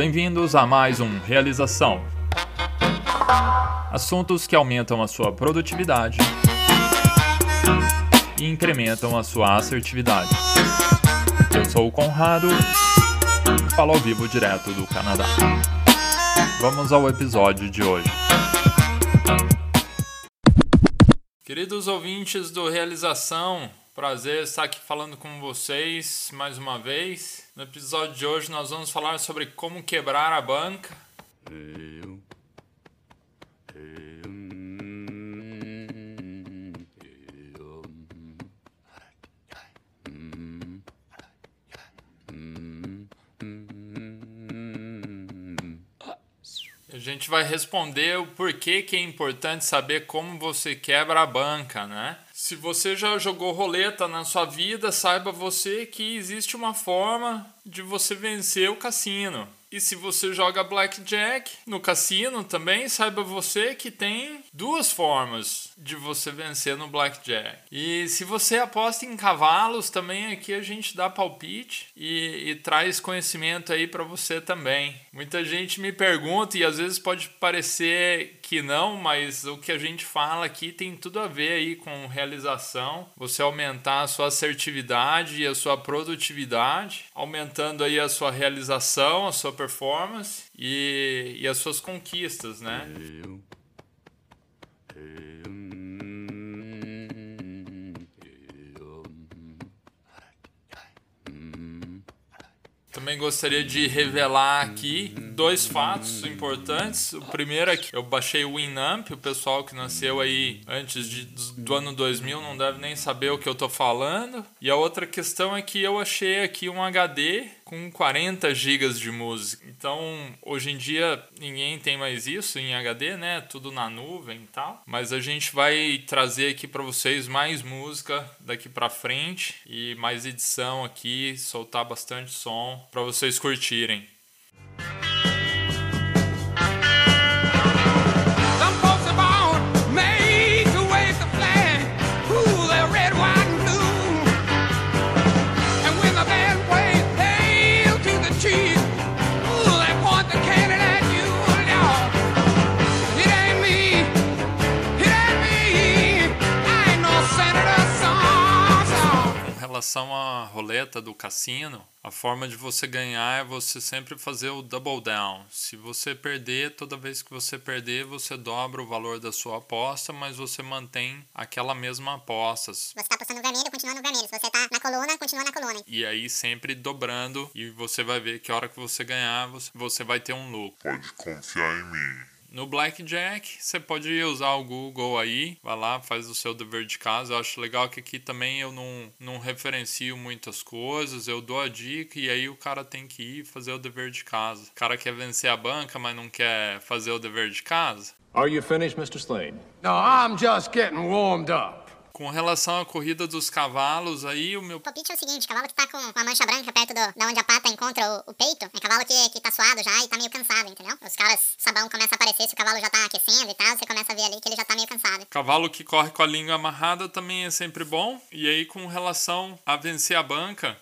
Bem-vindos a mais um Realização. Assuntos que aumentam a sua produtividade e incrementam a sua assertividade. Eu sou o Conrado, falo ao vivo direto do Canadá. Vamos ao episódio de hoje. Queridos ouvintes do Realização, prazer estar aqui falando com vocês mais uma vez. No episódio de hoje nós vamos falar sobre como quebrar a banca. A gente vai responder o porquê que é importante saber como você quebra a banca, né? Se você já jogou roleta na sua vida, saiba você que existe uma forma de você vencer o cassino. E se você joga blackjack no cassino também, saiba você que tem duas formas de você vencer no blackjack. E se você aposta em cavalos, também aqui a gente dá palpite e, e traz conhecimento aí para você também. Muita gente me pergunta e às vezes pode parecer que não, mas o que a gente fala aqui tem tudo a ver aí com realização, você aumentar a sua assertividade e a sua produtividade, aumentando aí a sua realização, a sua performance e, e as suas conquistas, né? Também gostaria de revelar aqui dois fatos importantes. O primeiro é que eu baixei o Winamp, o pessoal que nasceu aí antes de, do ano 2000 não deve nem saber o que eu tô falando. E a outra questão é que eu achei aqui um HD com 40 GB de música. Então, hoje em dia ninguém tem mais isso em HD, né? Tudo na nuvem e tal. Mas a gente vai trazer aqui para vocês mais música daqui para frente e mais edição aqui, soltar bastante som para vocês curtirem. Relação à roleta do cassino, a forma de você ganhar é você sempre fazer o double down. Se você perder, toda vez que você perder, você dobra o valor da sua aposta, mas você mantém aquela mesma aposta. Você está apostando no vermelho, continua no vermelho. Se você está na coluna, continua na coluna. E aí sempre dobrando e você vai ver que a hora que você ganhar, você, você vai ter um lucro. Pode confiar em mim. No Blackjack, você pode usar o Google aí, vai lá, faz o seu dever de casa. Eu acho legal que aqui também eu não, não referencio muitas coisas, eu dou a dica e aí o cara tem que ir fazer o dever de casa. O cara quer vencer a banca, mas não quer fazer o dever de casa. Are you finished, Mr. Slade? No, I'm just getting warmed up. Com relação à corrida dos cavalos, aí o meu. O palpite é o seguinte: cavalo que tá com uma mancha branca perto do, da onde a pata encontra o, o, peito, é cavalo que, que tá suado já e tá meio cansado, entendeu? Os caras, sabão começa a aparecer, se o cavalo já tá aquecendo e tal, você começa a ver ali que ele já tá meio cansado. Cavalo que corre com a língua amarrada também é sempre bom. E aí, com relação a vencer a banca,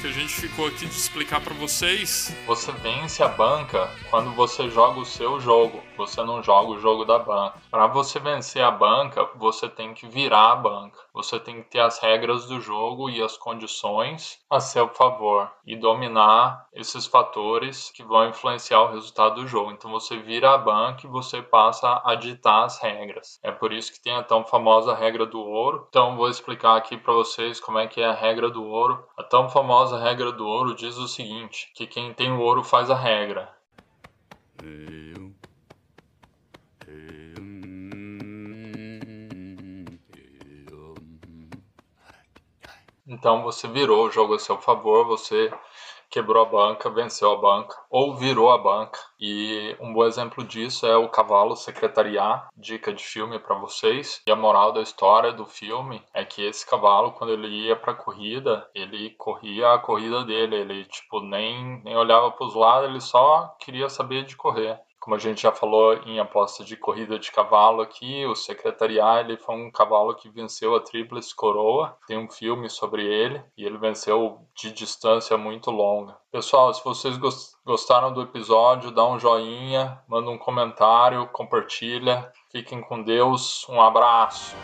que a gente ficou aqui de explicar para vocês. Você vence a banca quando você joga o seu jogo, você não joga o jogo da banca. Para você vencer a banca, você tem que virar a banca. Você tem que ter as regras do jogo e as condições a seu favor e dominar esses fatores que vão influenciar o resultado do jogo. Então você vira a banca e você passa a ditar as regras. É por isso que tem a tão famosa regra do ouro. Então vou explicar aqui para vocês como é que é a regra do ouro. A tão famosa regra do ouro diz o seguinte: que quem tem o ouro faz a regra. Então você virou o jogo a seu favor, você quebrou a banca, venceu a banca ou virou a banca. E um bom exemplo disso é o cavalo secretariar, dica de filme para vocês. E a moral da história do filme é que esse cavalo, quando ele ia para corrida, ele corria a corrida dele, ele tipo nem nem olhava para os lados, ele só queria saber de correr. Como a gente já falou em aposta de corrida de cavalo aqui, o Secretariat ele foi um cavalo que venceu a Tríplice Coroa. Tem um filme sobre ele e ele venceu de distância muito longa. Pessoal, se vocês gos- gostaram do episódio, dá um joinha, manda um comentário, compartilha. Fiquem com Deus. Um abraço.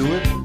Do it.